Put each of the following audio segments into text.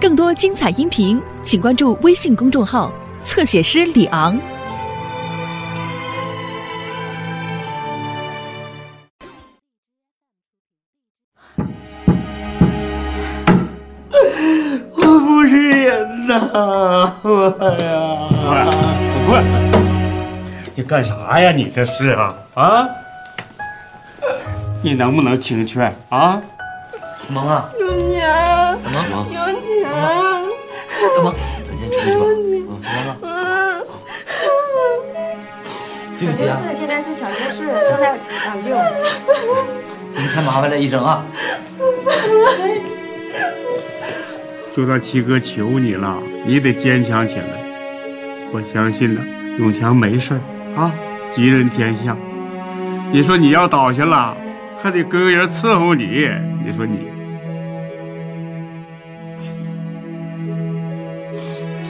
更多精彩音频，请关注微信公众号“侧写师李昂”。我不是人呐！我呀，快，你干啥呀？你这是啊啊！你能不能听劝啊？萌啊，萌，咱先出去吧。嗯，行了。嗯，对不起啊，现在是小学室，正在抢救。给你太麻烦了，医生啊。就算七哥求你了，你得坚强起来。我相信呢，永强没事儿啊，吉人天相。你说你要倒下了，还得哥人伺候你，你说你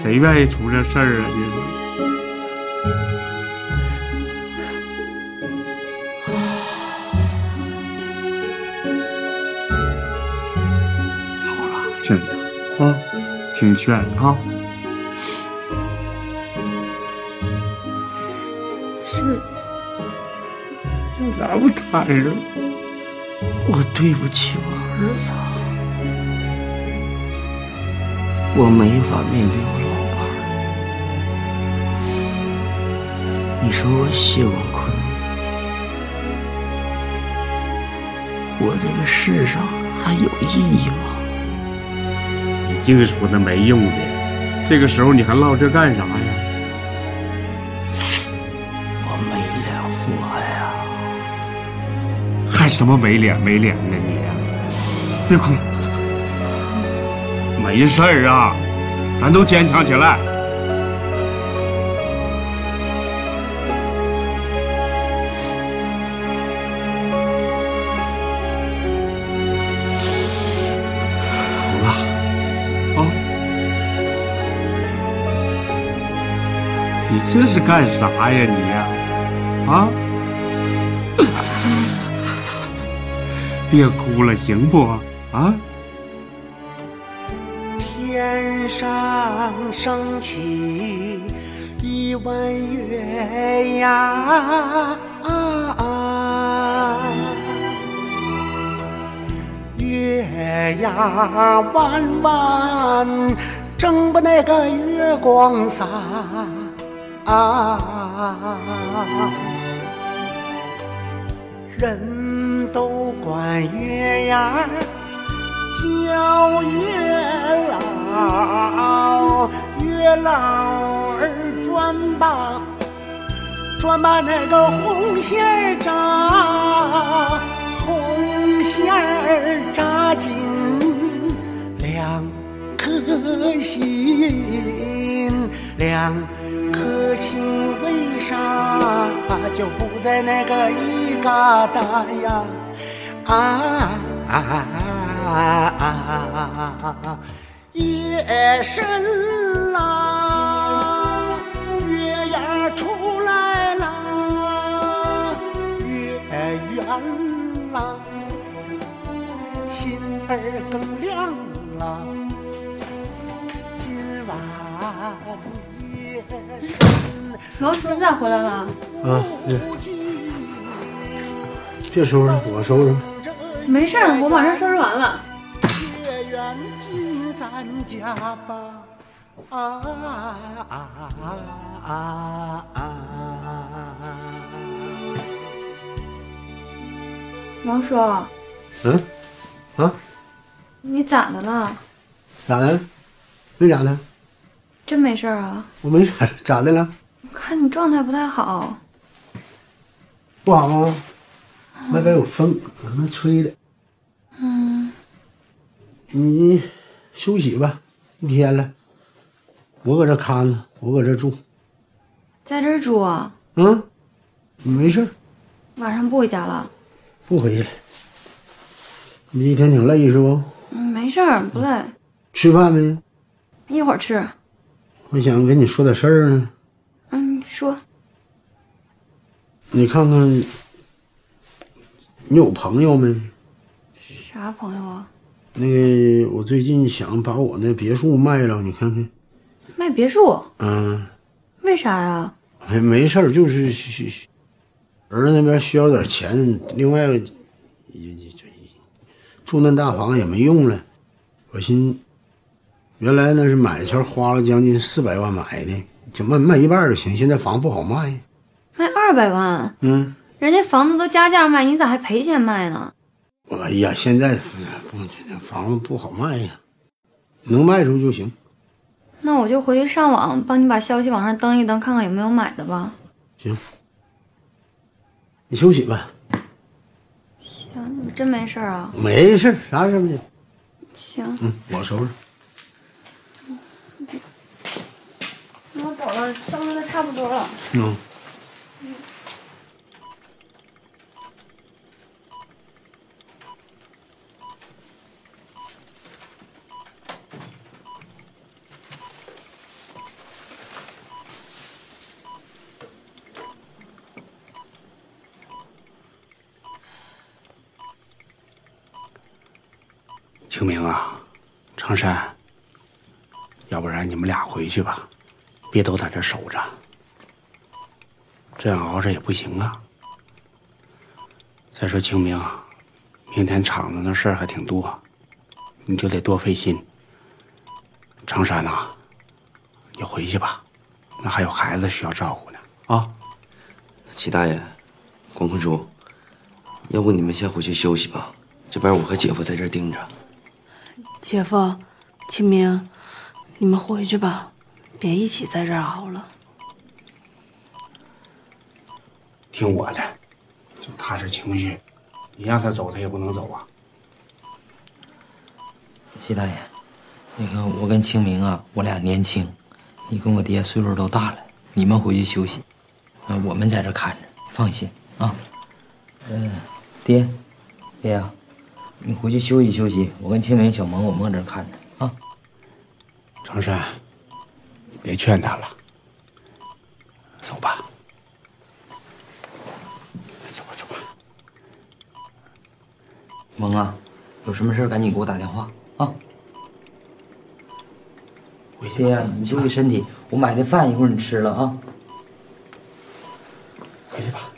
谁愿意出这事儿啊？你说。好了，真的啊，听劝啊。是，咱不摊上，我对不起我儿子，我没法面对我你说我谢广坤，活在这个世上还有意义吗？你净说那没用的，这个时候你还唠这干啥呀？我没脸活呀！还什么没脸没脸的你呀、别哭，没事儿啊，咱都坚强起来。这是干啥呀你呀、啊？别哭了，行不？啊？天上升起一弯月牙，月牙弯弯，正把那个月光洒。啊人都管月牙叫月老，月老儿转把转把那个红线儿扎，红线儿扎紧两颗心，两可心为啥就不在那个一疙瘩呀？啊啊啊啊！夜深了，月牙出来了，月圆了，心儿更亮了。今晚深老鼠，你咋回来了？啊，别收拾，我收拾。没事儿，我马上收拾完了。月圆进咱家吧，啊！王叔，嗯，啊，你咋的了？咋的？没咋的，真没事儿啊？我没咋的，咋的了？我看你状态不太好。不好吗？外边有风，他妈吹的。嗯，你休息吧，一天了。我搁这看着，我搁这住。在这儿住啊？嗯，没事晚上不回家了？不回了。你一天挺累是不？嗯，没事儿，不累。吃饭没？一会儿吃。我想跟你说点事儿呢。嗯，说。你看看，你有朋友没？啥朋友啊？那个，我最近想把我那别墅卖了，你看看。卖别墅？嗯，为啥呀？没没事儿，就是儿子那边需要点钱，另外也也这住那大房也没用了。我寻原来那是买前花了将近四百万买的，就卖卖一半就行。现在房不好卖，卖二百万？嗯，人家房子都加价卖，你咋还赔钱卖呢？哎呀，现在不房子不好卖呀，能卖出就行。那我就回去上网帮你把消息往上登一登，看看有没有买的吧。行，你休息吧。行，你真没事啊？没事，啥事没有。行，嗯，我收拾。我走了，收拾的差不多了。嗯。清明啊，长山，要不然你们俩回去吧，别都在这守着，这样熬着也不行啊。再说清明，明天厂子那事儿还挺多，你就得多费心。长山呐，你回去吧，那还有孩子需要照顾呢啊。齐大爷，广坤叔，要不你们先回去休息吧，这边我和姐夫在这儿盯着。姐夫，清明，你们回去吧，别一起在这儿熬了。听我的，就踏实情绪，你让他走，他也不能走啊。齐大爷，那个我跟清明啊，我俩年轻，你跟我爹岁数都大了，你们回去休息，啊，我们在这看着，放心啊。嗯，爹，爹啊。你回去休息休息，我跟清明、小萌，我们搁这看着啊。长山，你别劝他了，走吧，走吧，走吧。萌啊，有什么事赶紧给我打电话啊。爹呀，你注意身体，我买的饭一会儿你吃了啊。回去吧。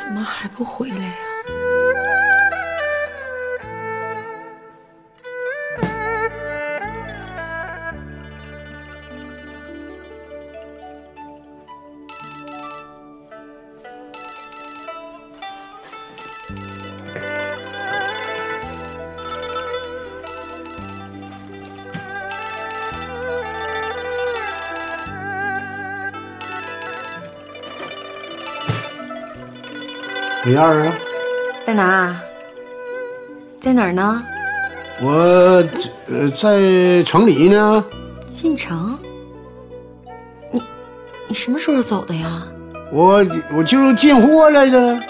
怎么还不回来呀？李二啊，在哪？在哪儿呢？我呃在城里呢。进城？你你什么时候走的呀？我我就是进货来的。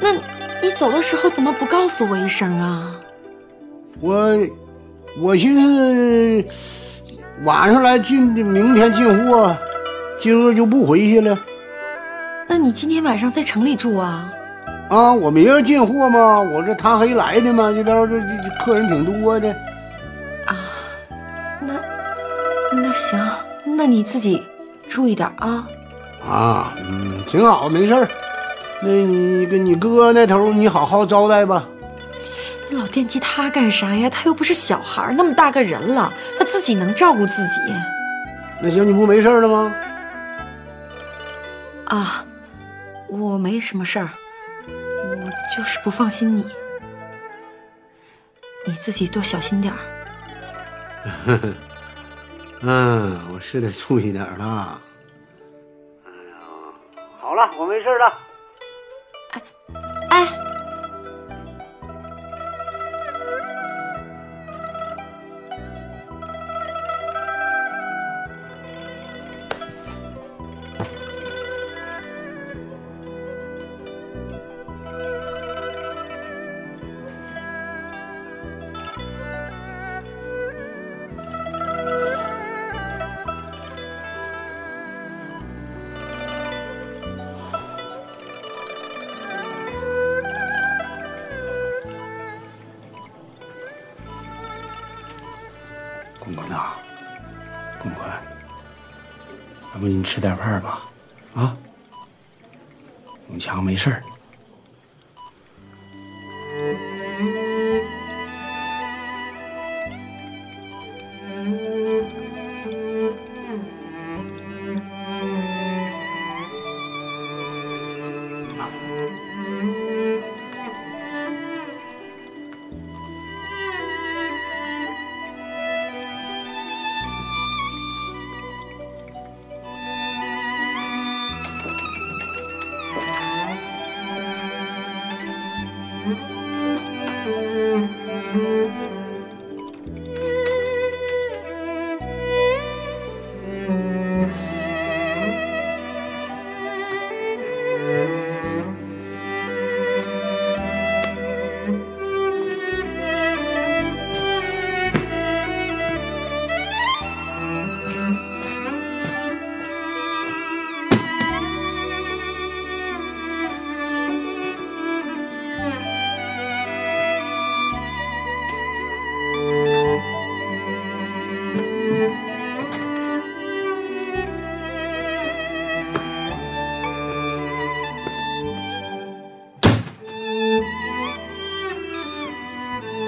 那你走的时候怎么不告诉我一声啊？我我寻思晚上来进，明天进货，今儿就不回去了。那你今天晚上在城里住啊？啊，我明儿进货嘛？我这贪黑来的嘛，这边这这这客人挺多的。啊那那行，那你自己注意点啊。啊，嗯，挺好，没事儿。那你跟你哥那头，你好好招待吧。你老惦记他干啥呀？他又不是小孩，那么大个人了，他自己能照顾自己那行，你不没事儿了吗？啊。我没什么事儿，我就是不放心你，你自己多小心点儿。嗯，我是得注意点儿了。哎呀，好了，我没事了。吃点饭吧？啊，永强没事儿。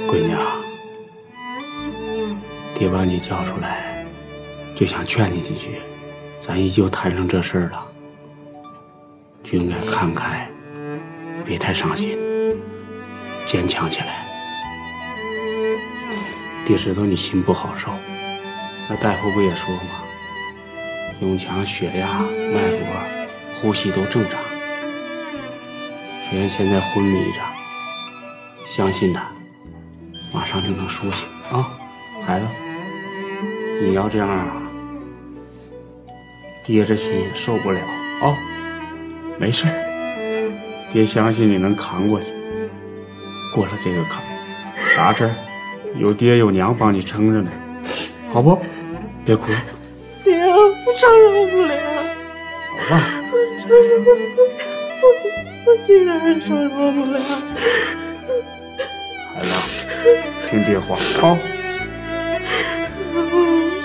闺女啊，爹把你叫出来，就想劝你几句。咱一就摊上这事儿了，就应该看开，别太伤心，坚强起来。爹知道你心不好受，那大夫不也说吗？永强血压、脉搏、呼吸都正常，虽然现在昏迷着，相信他。马上就能苏醒啊，孩子，你要这样啊，爹这心也受不了啊。没事爹相信你能扛过去，过了这个坎，啥事儿有爹有娘帮你撑着呢，好不？别哭。爹，我承受不了。好吧。我承受不了，我我一点也承受不了。孩子。听爹话啊！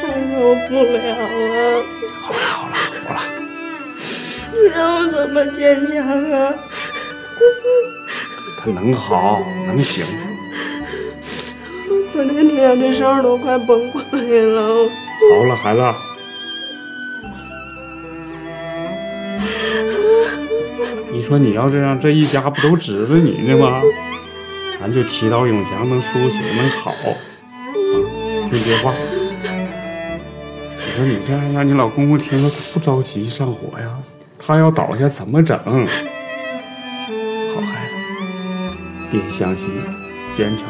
承受不了了。好了好了好了，你让我怎么坚强啊？他能好能行。昨天听见这声儿都快崩溃了。好了孩子，你说你要这样，这一家不都指着你呢吗？咱就祈祷永强能苏醒，能好。啊，听爹话。你说你这样让你老公公听了不着急上火呀？他要倒下怎么整？好孩子，爹相信你，坚强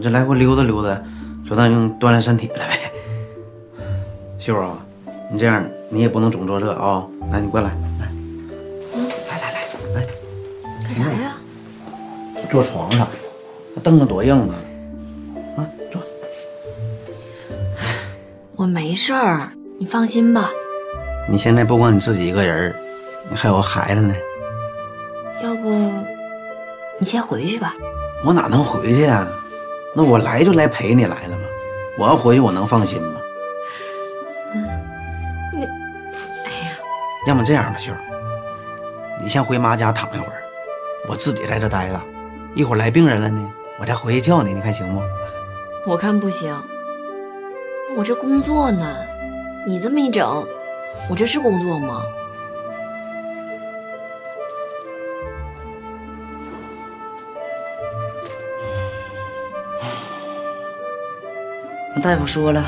我这来回溜达溜达，说当用锻炼身体了呗。秀儿啊，你这样你也不能总坐这啊、来，你过来，来，来来来来，干啥呀？坐床上，那凳子多硬啊！啊，坐我没事儿，你放心吧。你现在不光你自己一个人，你还有孩子呢。要不你先回去吧。我哪能回去呀、那我来就来陪你来了嘛？我要回去，我能放心吗？你，哎呀要么这样吧，秀儿，你先回妈家躺一会儿，我自己在这待着，一会儿来病人了呢，我再回去叫你，你看行不？我看不行，我这工作呢，你这么一整，我这是工作吗？大夫说了，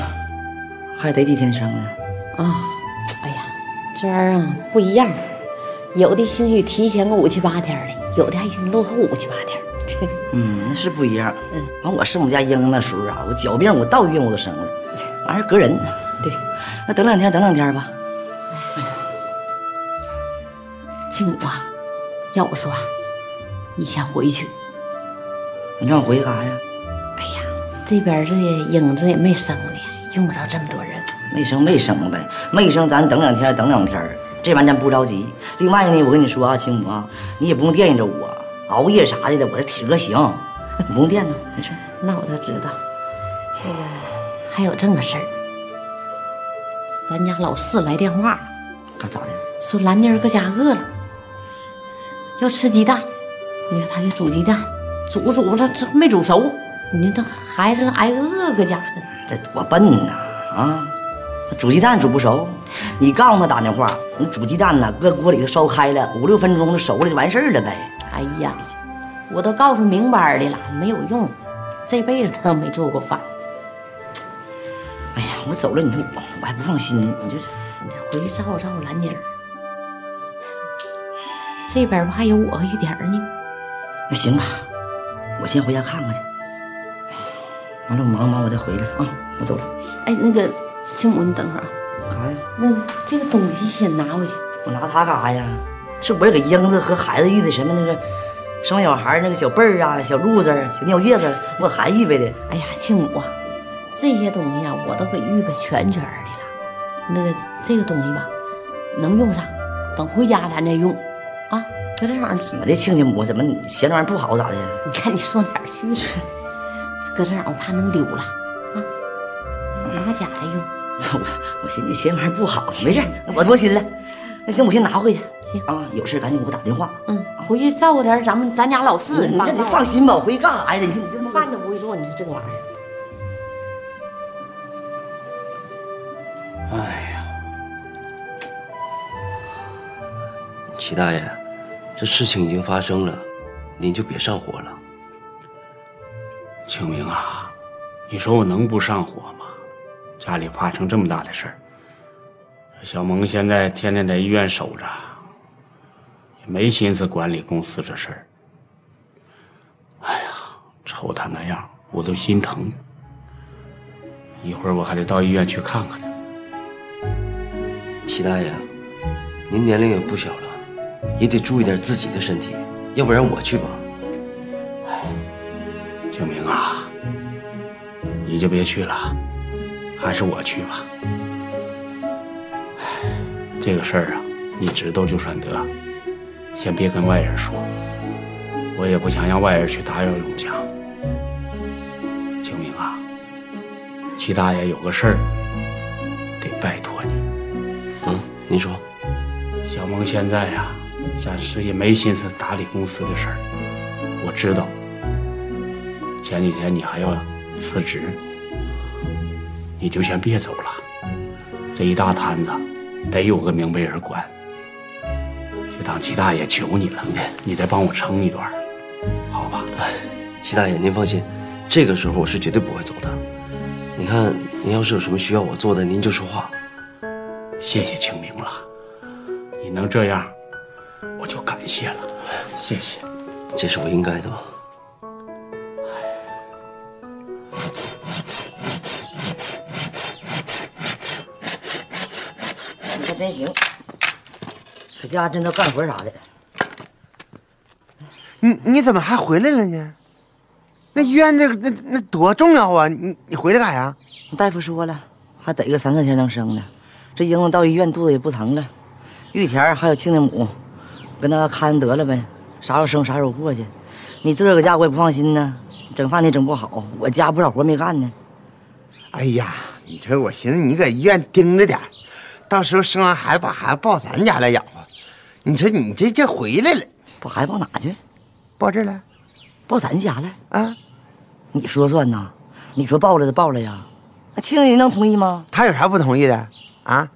还得几天生呢。啊，哎呀，这玩意儿啊不一样，有的兴许提前个五七八天的，有的还行落后五七八天。嗯，那是不一样。嗯，完我生我们家英那时候啊，我脚病我到医院我都生了，完事儿隔人。对，那等两天，等两天吧。庆母啊，要我说啊，你先回去。你让我回去干啥呀？这边这影子也没生呢，用不着这么多人。没生没生呗，没生咱等两天，等两天，这玩意儿咱不着急。另外呢，我跟你说啊，青母啊，你也不用惦记着我，熬夜啥的，我这体格行，你不用惦着，没事。那我都知道。那个还有这么个事儿，咱家老四来电话了，干咋的？说兰妮儿搁家饿了，要吃鸡蛋。你说他给煮鸡蛋，煮煮了这没煮熟，你说这孩子挨饿搁家呢。这多笨呐！啊，煮鸡蛋煮不熟，你告诉他打电话，你煮鸡蛋呢，搁锅里头烧开了，五六分钟就熟了，就完事儿了呗。哎呀，我都告诉明白的了，没有用，这辈子他都没做过饭。哎呀，我走了，你说我还不放心，你就你回去照顾照顾兰妮儿。这边不还有我和玉点儿呢？那行吧，我先回家看看去。完了，我忙忙，我再回来啊，我走了。哎，那个亲母，你等会儿啊。干啥呀？那这个东西先拿回去。我拿它干啥呀？是我给英子和孩子预备什么那个生小孩那个小被儿啊、小褥子、小尿介子，我孩子预备的。哎呀，亲母啊，这些东西啊，我都给预备全全的了。那个这个东西吧，能用上，等回家咱再用啊。搁这玩意儿怎么的，亲家母怎么嫌这玩意儿不好咋的？你看你说哪儿去了？搁这儿我怕能丢了啊，拿家来用。我我寻思嫌玩意儿不好，没事我多心了。那行，我先拿回去。行啊，有事赶紧给我打电话。嗯，回去照顾点咱们咱家老四。你那你放心吧，我回去干啥呀？你说你这饭都不会做，你说这个玩意儿。哎呀，齐大爷，这事情已经发生了，您就别上火了。清明啊，你说我能不上火吗？家里发生这么大的事儿，小萌现在天天在医院守着，也没心思管理公司这事儿。哎呀，瞅他那样，我都心疼。一会儿我还得到医院去看看他。齐大爷，您年龄也不小了，也得注意点自己的身体，要不然我去吧。清明啊，你就别去了，还是我去吧。唉，这个事儿啊，你知道就算得，先别跟外人说，我也不想让外人去打扰永强。清明啊，齐大爷有个事儿得拜托你。嗯，你说。小萌现在呀、暂时也没心思打理公司的事儿，我知道。前几天你还要辞职，你就先别走了。这一大摊子得有个明白人管，就当齐大爷求你了，你再帮我撑一段，好吧？齐大爷，您放心，这个时候我是绝对不会走的。你看，您要是有什么需要我做的，您就说话。谢谢清明了，你能这样，我就感谢了，谢谢。这是我应该的真行，搁家真都干活啥的。你你怎么还回来了呢？那医院那那那多重要啊！你你回来干啥？大夫说了，还得个三四天能生呢。这英子到医院肚子也不疼了，玉田还有亲家母，跟那看得了呗，啥时候生啥时候过去。你自个儿搁家我也不放心呢，整饭你整不好，我家不少活没干呢。哎呀，你这我寻思你搁医院盯着点儿到时候生完孩子把孩子抱咱家来养活。你说你这这回来了，把孩子抱哪去？抱这儿来，抱咱家来啊？你说算呐？你说抱了就抱了呀？那亲家能同意吗？他有啥不同意的啊？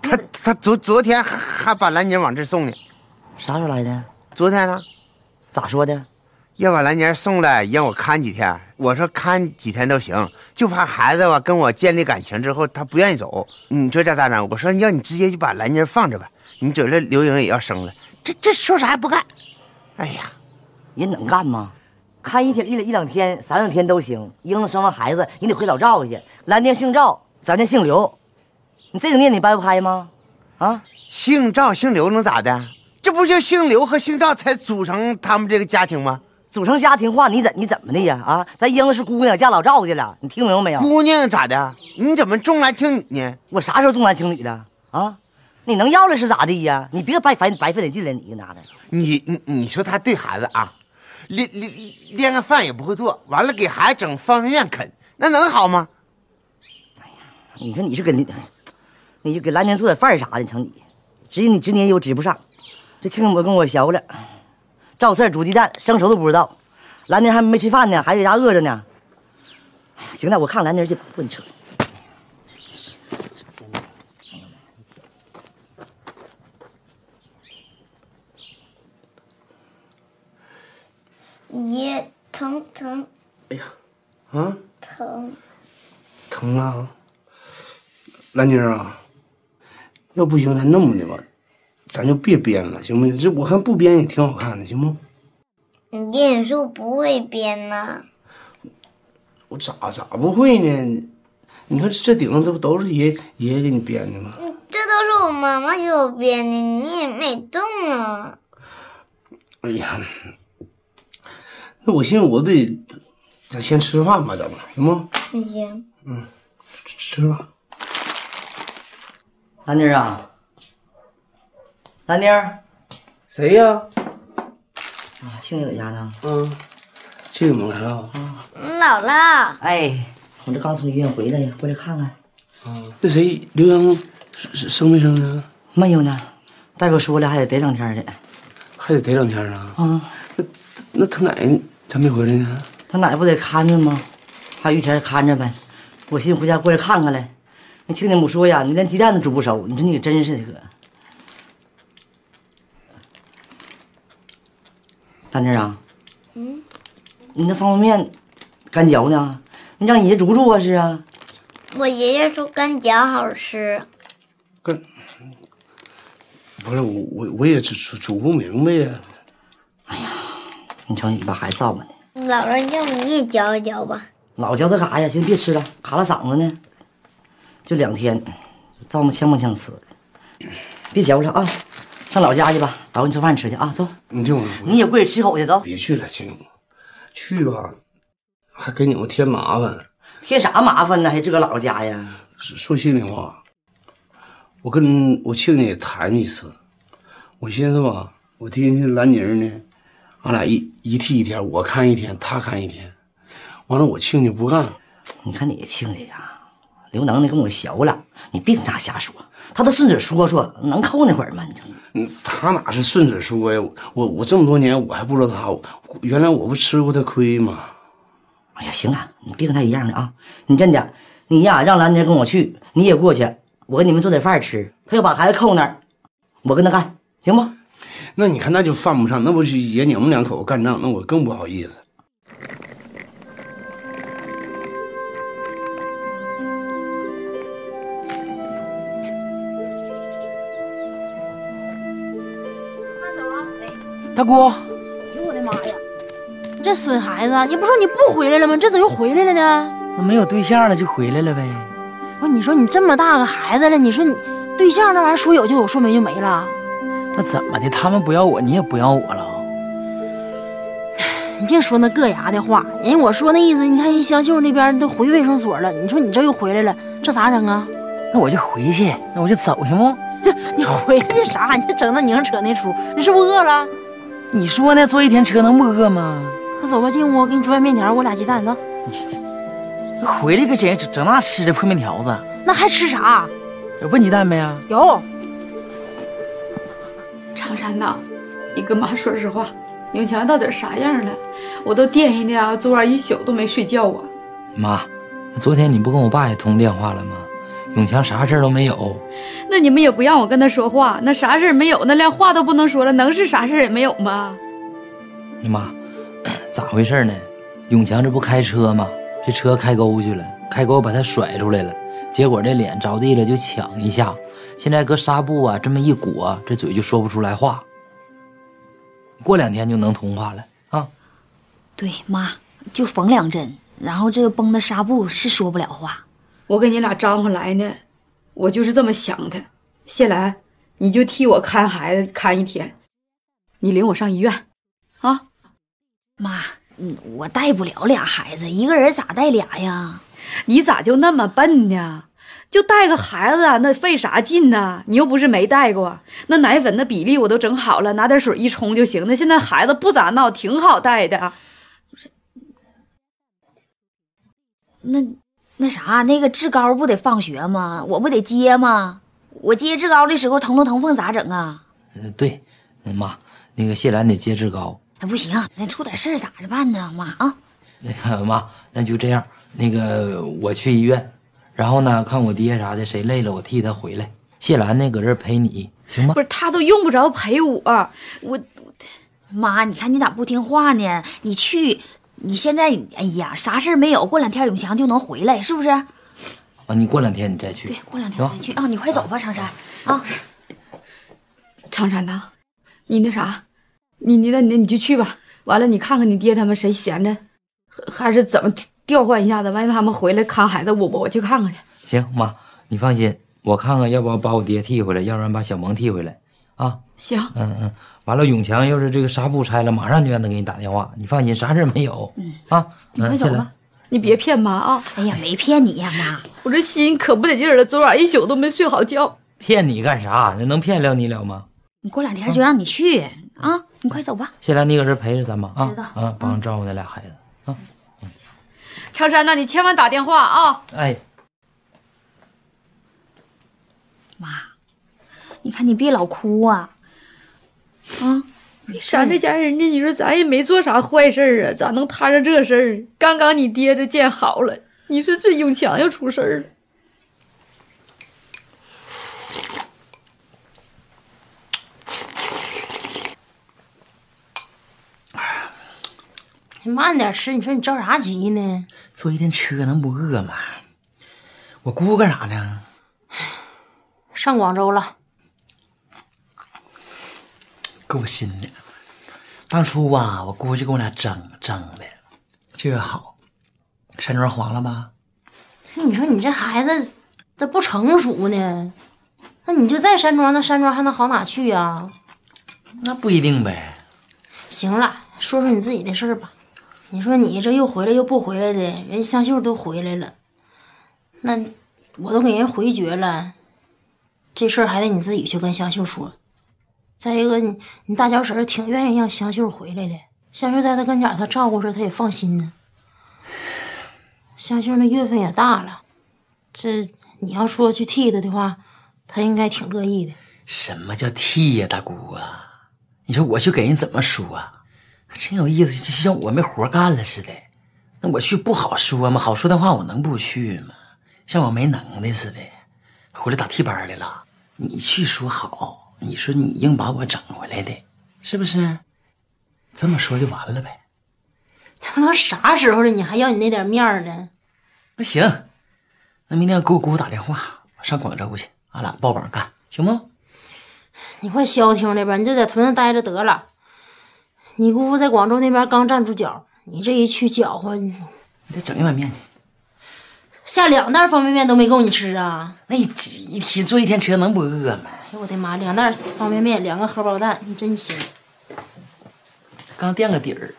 他他昨昨天还还把兰姐往这儿送呢，啥时候来的？昨天呢？咋说的？要把兰妮送来，让我看几天。我说看几天都行，就怕孩子吧跟我建立感情之后，他不愿意走。你说这咋整？我说要你直接就把兰妮放着吧，你觉着刘英也要生了，这这说啥也不干。哎呀，人能干吗？看一天一一两天、三两天都行。英子生完孩子，你得回老赵去。兰妮姓赵，咱家姓刘，你这个念你掰不开吗？啊，姓赵姓刘能咋的？这不就姓刘和姓赵才组成他们这个家庭吗？组成家庭话，你怎你怎么的呀？啊，咱英子是姑娘，嫁老赵去了，你听明白没有？姑娘咋的？你怎么重男轻女呢？我啥时候重男轻女了？啊，你能要了是咋的呀？你别白费白费点劲了，你拿的。你你你说他对孩子啊，连连连个饭也不会做，完了给孩子整方便面啃，那能好吗？哎呀你说你是给你，你就给兰妮做点饭啥的，成你，指你指你又指不上。这亲母跟我学了，赵四煮鸡蛋生熟都不知道，兰妮还没吃饭呢，还在家饿着呢。行了，我看看兰妮去，不跟你扯了。爷疼疼哎呀啊，疼，疼啊！兰妮啊，要不行咱那么的吧，咱就别编了，行不行？这我看不编也挺好看的，行不？你爹你说我不会编呢，我咋咋不会呢？你看这顶上这不都是爷爷爷给你编的吗？这都是我妈妈给我编的，你也没动啊。哎呀，那我寻思我得，咱先吃饭吧，咱们行不？不行，嗯，吃吃吧。兰妮儿啊，兰妮儿，谁呀？啊，庆姐在家呢。嗯，庆姐来了。姥姥，哎，我这刚从医院回来呀，过来看看。嗯，那谁刘洋生生没生呢？没有呢，大夫说了还得得两天的。还得得两天啊？啊，那那他奶咋没回来呢？他奶不得看着吗？还有一天看着呗。我寻思回家过来看看来。那亲家母说呀，你连鸡蛋都煮不熟，你说你可真是的可。兰妮儿啊，嗯，你那方便面干嚼呢？你让爷爷煮煮啊？是啊。我爷爷说干嚼好吃，干不是我我我也煮煮煮不明白呀。哎呀你瞅你把孩子造吧呢。姥姥，要不你也嚼一嚼吧？老嚼它干啥呀？行，别吃了，卡了嗓子呢。就两天，造么呛不呛死的，别嚼了啊！上老家去吧，找你做饭吃去啊！走，你听我，你也过去吃口去，走。别去了，亲，去吧，还给你们添麻烦。添啥麻烦呢？还这个姥姥家呀？说说心里话，我跟我亲家也谈一次，我寻思吧，我听听兰妮儿呢，俺俩一一替一天，我看一天，他看一天，完了我亲家不干。你看你亲家呀，刘能的跟我学了，你别跟他瞎说，他都顺嘴说说，能扣那会儿吗？你瞅你。嗯，他哪是顺嘴说呀？我我这么多年我还不知道他，原来我不吃过他亏吗？哎呀，行了，你别跟他一样的啊！你真的，你呀让兰妮跟我去，你也过去，我给你们做点饭吃。他要把孩子扣那儿，我跟他干，行不？那你看那就犯不上，那不是爷你们两口子干仗，那我更不好意思。大姑，哎呦我的妈呀！你这损孩子，你不说你不回来了吗？这咋又回来了呢？那没有对象了就回来了呗。不是，你说你这么大个孩子了，你说你对象那玩意儿说有就有，说没就没了。那怎么的？他们不要我，你也不要我了？你净说那硌牙的话。人家我说那意思，你看人香秀那边都回卫生所了，你说你这又回来了，这咋整啊？那我就回去，那我就走行不？你回去啥？你整那拧扯那出，你是不是饿了？你说呢？坐一天车能不饿吗？那走吧，进屋，给你煮碗面条，我俩鸡蛋，走。你回来个整整那吃的破面条子，那还吃啥？有笨鸡蛋没啊？有。长山呐，你跟妈说实话，永强到底啥样了？我都惦记的啊，昨晚一宿都没睡觉啊。妈，昨天你不跟我爸也通电话了吗？永强啥事儿都没有。那你们也不让我跟他说话，那啥事儿没有？那连话都不能说了，能是啥事儿也没有吗？你妈，咋回事呢？永强这不开车吗？这车开沟去了，开沟把他甩出来了，结果这脸着地了就抢一下，现在搁纱布啊这么一裹，这嘴就说不出来话。过两天就能通话了啊！对，妈就缝两针，然后这个绷的纱布是说不了话。我跟你俩招呼来呢，我就是这么想的。谢兰，你就替我看孩子看一天，你领我上医院，啊？妈，嗯，我带不了俩孩子，一个人咋带俩呀？你咋就那么笨呢？就带个孩子，那费啥劲呢？你又不是没带过，那奶粉的比例我都整好了，拿点水一冲就行。那现在孩子不咋闹，挺好带的。不是那那啥，那个志高不得放学吗？我不得接吗？我接志高的时候腾龙腾凤咋整啊？嗯，对，妈，那个谢兰得接志高。那不行，那出点事儿咋着办呢？妈啊，那个妈，那就这样，那个我去医院，然后呢，看我爹啥的，谁累了我替他回来。谢兰呢，搁这儿陪你，行吗？不是，他都用不着陪我，我妈，你看你咋不听话呢？你去，你现在，哎呀，啥事儿没有，过两天永强就能回来，是不是？啊，你过两天你再去。对，过两天再去啊！你快走吧，长山啊！长山呐，你那啥，你你那你你就去吧。完了，你看看你爹他们谁闲着，还是怎么调换一下子？万一他们回来看孩子，我我我去看看去。行，妈，你放心，我看看要不要把我爹替回来，要不然把小萌替回来啊。行，嗯嗯，完了，永强要是这个纱布拆了，马上就让他给你打电话。你放心，啥事没有。嗯啊，你快走吧。你别骗妈啊！哎呀，没骗你呀，妈，我这心可不得劲儿了，昨晚一宿都没睡好觉。骗你干啥？那能骗了你了吗？你过两天就让你去啊！你快走吧。谢兰，你搁这陪着咱妈啊，知道啊，帮着照顾那俩孩子啊。长山呐，你千万打电话啊！哎，妈，你看你别老哭啊，啊，没事儿咱这家人家，你说咱也没做啥坏事儿啊，咋能摊上这事儿？刚刚你爹这见好了，你说这永强要出事儿了。你慢点吃，你说你着啥急呢？坐一天车能不饿吗？我姑干啥呢？上广州了。够新的。当初吧，我估计跟我俩争争的，这个好，山庄黄了吧？你说你这孩子这不成熟呢？那你就在山庄，那山庄还能好哪去呀？那不一定呗。行了，说说你自己的事儿吧。你说你这又回来又不回来的，人香秀都回来了，那我都给人回绝了，这事儿还得你自己去跟香秀说。再一个，你你大脚婶儿挺愿意让香秀回来的，香秀在他跟前儿，他照顾着，他也放心呢。香秀那月份也大了，这你要说去替他的话，他应该挺乐意的。什么叫替呀，大姑啊？你说我去给人怎么说啊？真有意思，就像我没活干了似的。那我去不好说吗？好说的话，我能不去吗？像我没能耐似的，回来打替班来了。你去说好，你说你硬把我整回来的，是不是？这么说就完了呗。这不都啥时候了，你还要你那点面儿呢？那行，那明天给我姑姑打电话，我上广州去，俺俩抱膀干，行不？你快消停的吧，你就在屯子待着得了。你姑父在广州那边刚站住脚，你这一去搅和，你你得整一碗面去。下两袋方便面都没够你吃啊？那一一天坐一天车能不饿吗？哎呦我的妈，两袋方便面，两个荷包蛋，你真行。刚垫个底儿。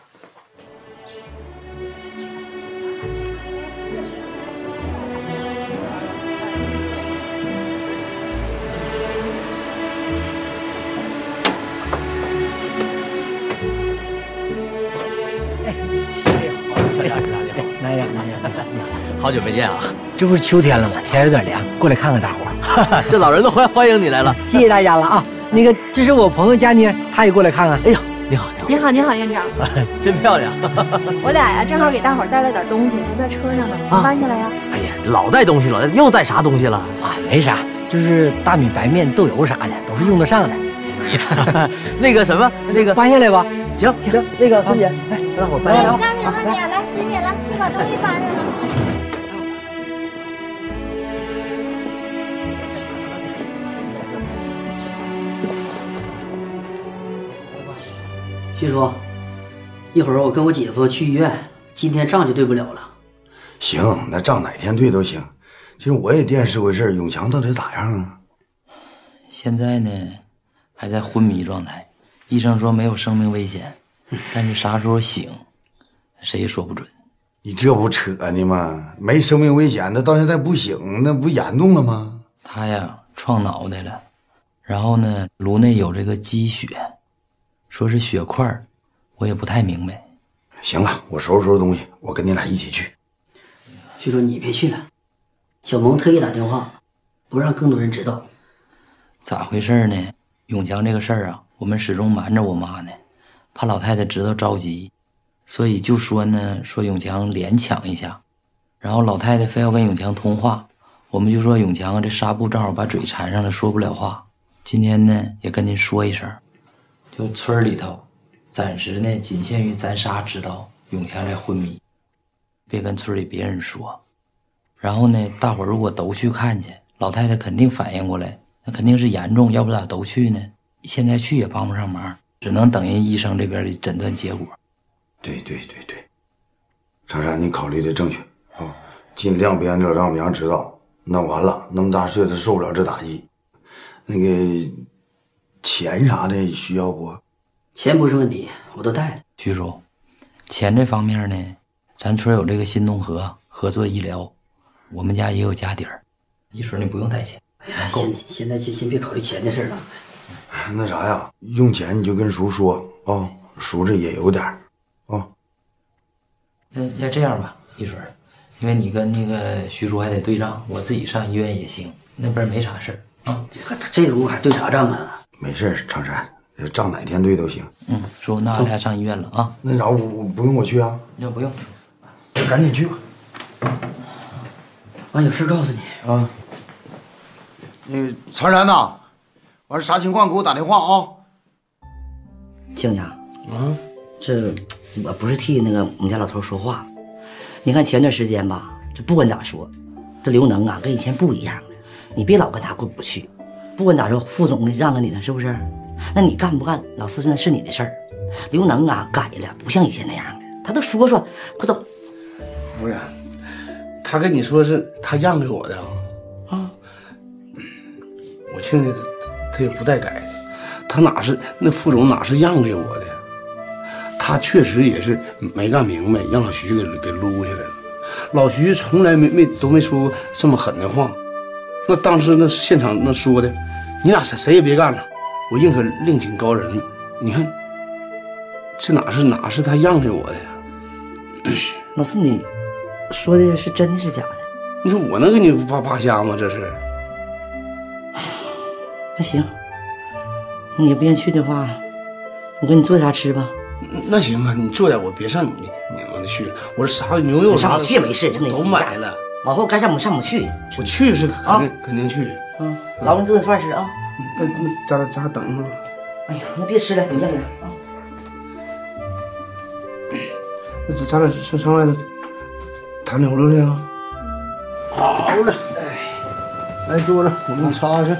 好久没见啊！这不是秋天了吗？天有点凉，过来看看大伙儿。这老人都欢欢迎你来了，谢谢大家了啊！那个，这是我朋友佳妮，她也过来看看。哎呦，你好，你好，你好，院长，真漂亮。我俩呀，正好给大伙儿带了点东西，都在车上呢，啊搬下来呀。哎呀，老带东西了，又带啥东西了？啊，没啥，就是大米、白面、豆油啥的，都是用得上的。那个什么，那个搬下来吧。行行，那个孙姐，来，让大伙儿搬下来。赶紧了，你来，姐姐来，先把东西搬上来。徐叔，一会儿我跟我姐夫去医院，今天账就对不了了。行，那账哪天对都行。其实我也惦视回事儿，永强到底咋样啊？现在呢，还在昏迷状态，医生说没有生命危险，但是啥时候醒，谁也说不准。你这不扯呢吗？没生命危险，那到现在不醒，那不严重了吗？他呀撞脑袋了，然后呢颅内有这个积血，说是血块儿我也不太明白。行了，我收拾收拾东西，我跟你俩一起去。徐叔，你别去了，小萌特意打电话，不让更多人知道。咋回事呢？永强这个事儿啊，我们始终瞒着我妈呢，怕老太太知道着急，所以就说呢，说永强连抢一下，然后老太太非要跟永强通话，我们就说永强啊这纱布正好把嘴缠上了，说不了话。今天呢，也跟您说一声，就村里头，暂时呢仅限于咱仨知道永强在昏迷，别跟村里别人说。然后呢，大伙如果都去看去，老太太肯定反应过来，那肯定是严重，要不咋都去呢？现在去也帮不上忙，只能等人医生这边的诊断结果。对对对对，长山，你考虑的正确啊，尽量别让让娘知道。那完了，那么大岁数受不了这打击。那个钱啥的需要不？钱不是问题，我都带了。徐叔，钱这方面呢，咱村有这个新农合合作医疗，我们家也有家底儿，一水你不用带钱，钱够。现现在先先别考虑钱的事了。那啥呀，用钱你就跟叔说啊，叔这也有点儿啊。那要这样吧，一水，因为你跟那个徐叔还得对账，我自己上医院也行，那边没啥事儿啊。这个屋还对啥账啊？没事儿，长山，账哪天对都行。嗯，叔，那俺俩上医院了啊。那啥，我我不用我去啊？那不用，赶紧去吧。完有事告诉你啊。那个长山呐，完啥情况给我打电话啊。静静，啊，这我不是替那个我们家老头说话。你看前段时间吧，这不管咋说，这刘能啊跟以前不一样了。你别老跟他过不去。不管咋说，副总让着你了，是不是？那你干不干，老四那是你的事儿。刘能啊改了，不像以前那样了。他都说说，快走。不是，他跟你说是他让给我的啊。啊，我听着他他也不带改的，他哪是那副总哪是让给我的？他确实也是没干明白，让老徐给给撸下来了。老徐从来没没都没说过这么狠的话。那当时那现场那说的，你俩谁谁也别干了，我宁可另请高人。你看，这哪是哪是他让给我的呀？老四，你说的是真的是假的？你说我能给你扒扒瞎吗？这是。那行，你不愿意去的话，我给你做点啥吃吧。那行啊，你做点，我别上你你们去了。我这啥牛肉啥上去没事，真的都买了。往后该上不上不去，我去是肯定肯定去。嗯，老给你做点饭吃啊。那那咱俩咱俩等会儿。哎呀，那别吃了，你让着啊。那咱咱俩上上外头谈溜溜去啊。好嘞，哎，来坐着，我给你擦去。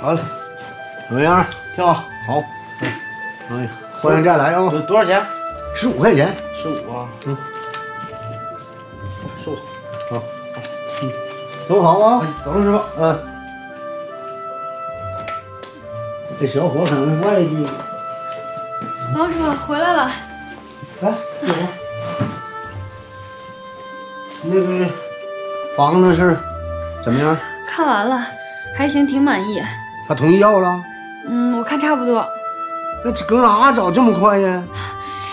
好嘞，怎么样？挺好，好。哎，欢迎再来啊！多少钱？十五块钱。十五啊。嗯，收着。好，嗯，走好啊！走了，师傅。嗯。这小伙可能是外地。王叔回来了。来，坐会儿。那个房子事怎么样？看完了，还行，挺满意。他同意要了？嗯，我看差不多。那这搁哪找这么快呀？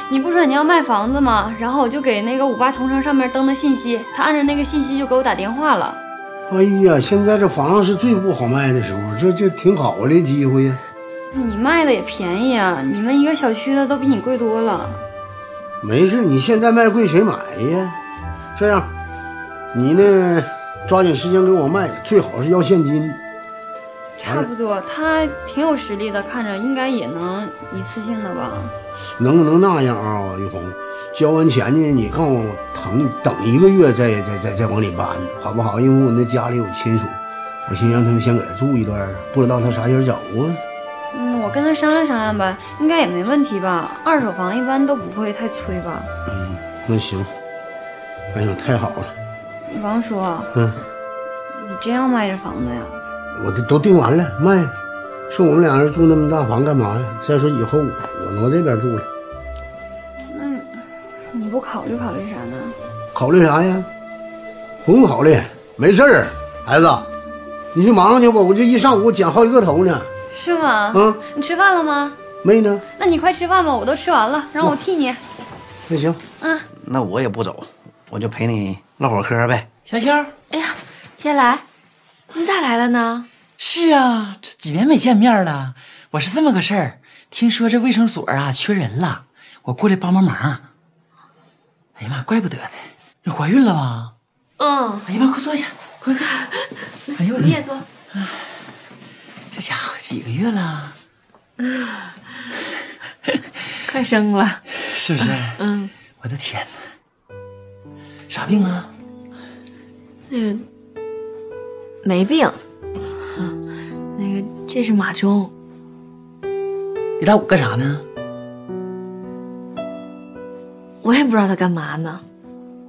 你不说你要卖房子吗？然后我就给那个五八同城上面登的信息，他按照那个信息就给我打电话了。哎呀，现在这房子是最不好卖的时候，这这挺好的机会呀。你卖的也便宜啊，你们一个小区的都比你贵多了。没事，你现在卖贵谁买呀？这样，你呢，抓紧时间给我卖，最好是要现金。差不多，他挺有实力的，看着应该也能一次性的吧。能不能那样啊，玉红？交完钱呢，你告诉我，等等一个月再再再再往里搬，好不好？因为我那家里有亲属，我寻思让他们先搁这住一段，不知道他啥时候走啊。嗯，我跟他商量商量吧，应该也没问题吧？二手房一般都不会太催吧？嗯，那行。哎呀，太好了！王叔，嗯，你真要卖这房子呀？我都都订完了，卖了。是我们俩人住那么大房干嘛呀？再说以后我挪这边住了。嗯，你不考虑考虑啥呢？考虑啥呀？不用考虑，没事儿。孩子，你去忙去吧，我这一上午剪好几个头呢。是吗？嗯，你吃饭了吗？没呢。那你快吃饭吧，我都吃完了，让我替你。那行。嗯。那我也不走，我就陪你唠会儿嗑呗。小秀，哎呀，天来，你咋来了呢？是啊，这几年没见面了。我是这么个事儿，听说这卫生所啊缺人了，我过来帮帮忙。哎呀妈，怪不得呢，你怀孕了吧？嗯。哎呀妈，快坐下，快快。哎呦，你也坐。这家伙几个月了？快生了，是不是？嗯。我的天哪，啥病啊？那个没病。那个，这是马忠。李大武干啥呢？我也不知道他干嘛呢。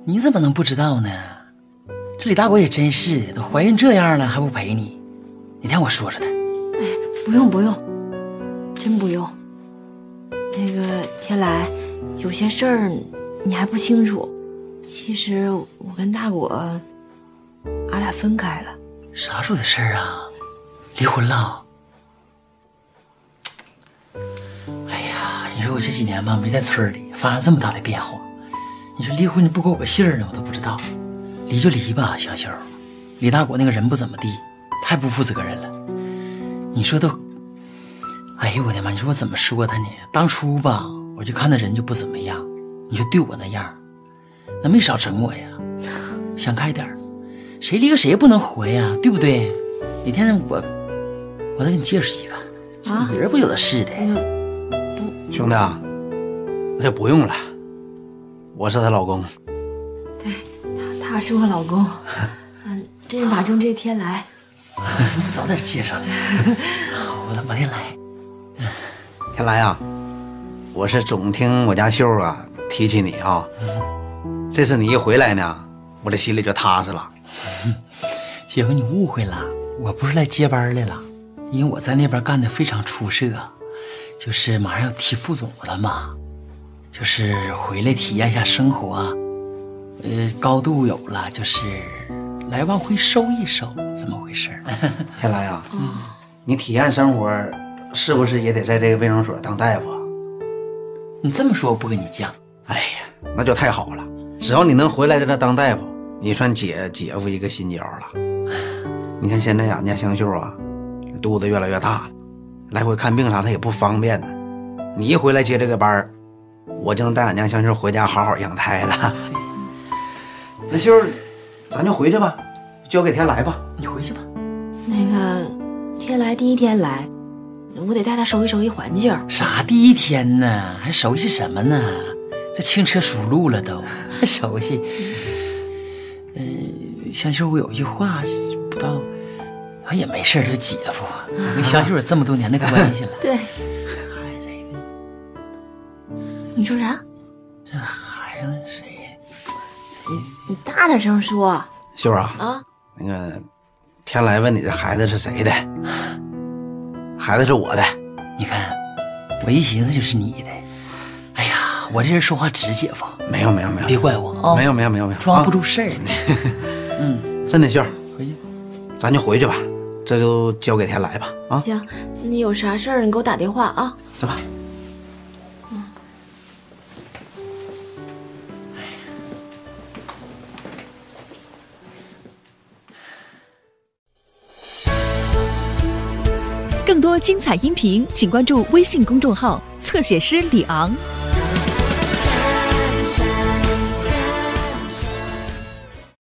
你怎么能不知道呢？这李大国也真是的，都怀孕这样了还不陪你？哪天我说说他。哎，不用不用，真不用。那个天来，有些事儿你还不清楚。其实我跟大果，俺俩分开了。啥时候的事儿啊？离婚了？哎呀，你说我这几年吧没在村里，发生这么大的变化。你说离婚你不给我个信儿呢，我都不知道。离就离吧，香秀。李大国那个人不怎么地，太不负责任了。你说都，哎呦我的妈！你说我怎么说他呢？当初吧，我就看他人就不怎么样，你说对我那样，那没少整我呀。想开点谁离个谁不能活呀？对不对？哪天我，我再给你介绍一个，啊，人不有的是的。兄弟啊，那就不用了，我是她老公。对，他他是我老公。嗯，这是马忠，这天来。你不早点介绍，我我天来。天来啊，我是总听我家秀啊提起你啊。这次你一回来呢，我这心里就踏实了。姐夫，你误会了，我不是来接班来了，因为我在那边干的非常出色，就是马上要提副总了嘛，就是回来体验一下生活，呃，高度有了，就是来往回收一收，怎么回事？天来啊，你体验生活，是不是也得在这个卫生所当大夫？你这么说，我不跟你犟。哎呀，那就太好了，只要你能回来在这当大夫，你算姐姐夫一个心焦了。你看现在俺家香秀啊，肚子越来越大了，来回看病啥的也不方便呢。你一回来接这个班儿，我就能带俺家香秀回家好好养胎了。那秀，咱就回去吧，交给天来吧。你回去吧。那个天来第一天来，我得带他熟悉熟悉环境。啥第一天呢？还熟悉什么呢？这轻车熟路了都，还熟悉。嗯、香秀，我有一句话不知道他也没事儿，他姐夫，我跟香秀有这么多年的关系了。对。孩 子你说啥？这孩子谁？你大点声说。秀儿啊，啊，那个天来问你这孩子是谁的？孩子是我的。你看，我一寻思就是你的。哎呀，我这人说话直，姐夫。没有没有没有，别怪我啊。没有没有没有没有，抓不住事儿。嗯，三点秀，回去，咱就回去吧，这就交给天来吧。啊，行，你有啥事儿你给我打电话啊。走吧。更多精彩音频，请关注微信公众号“侧写师李昂”。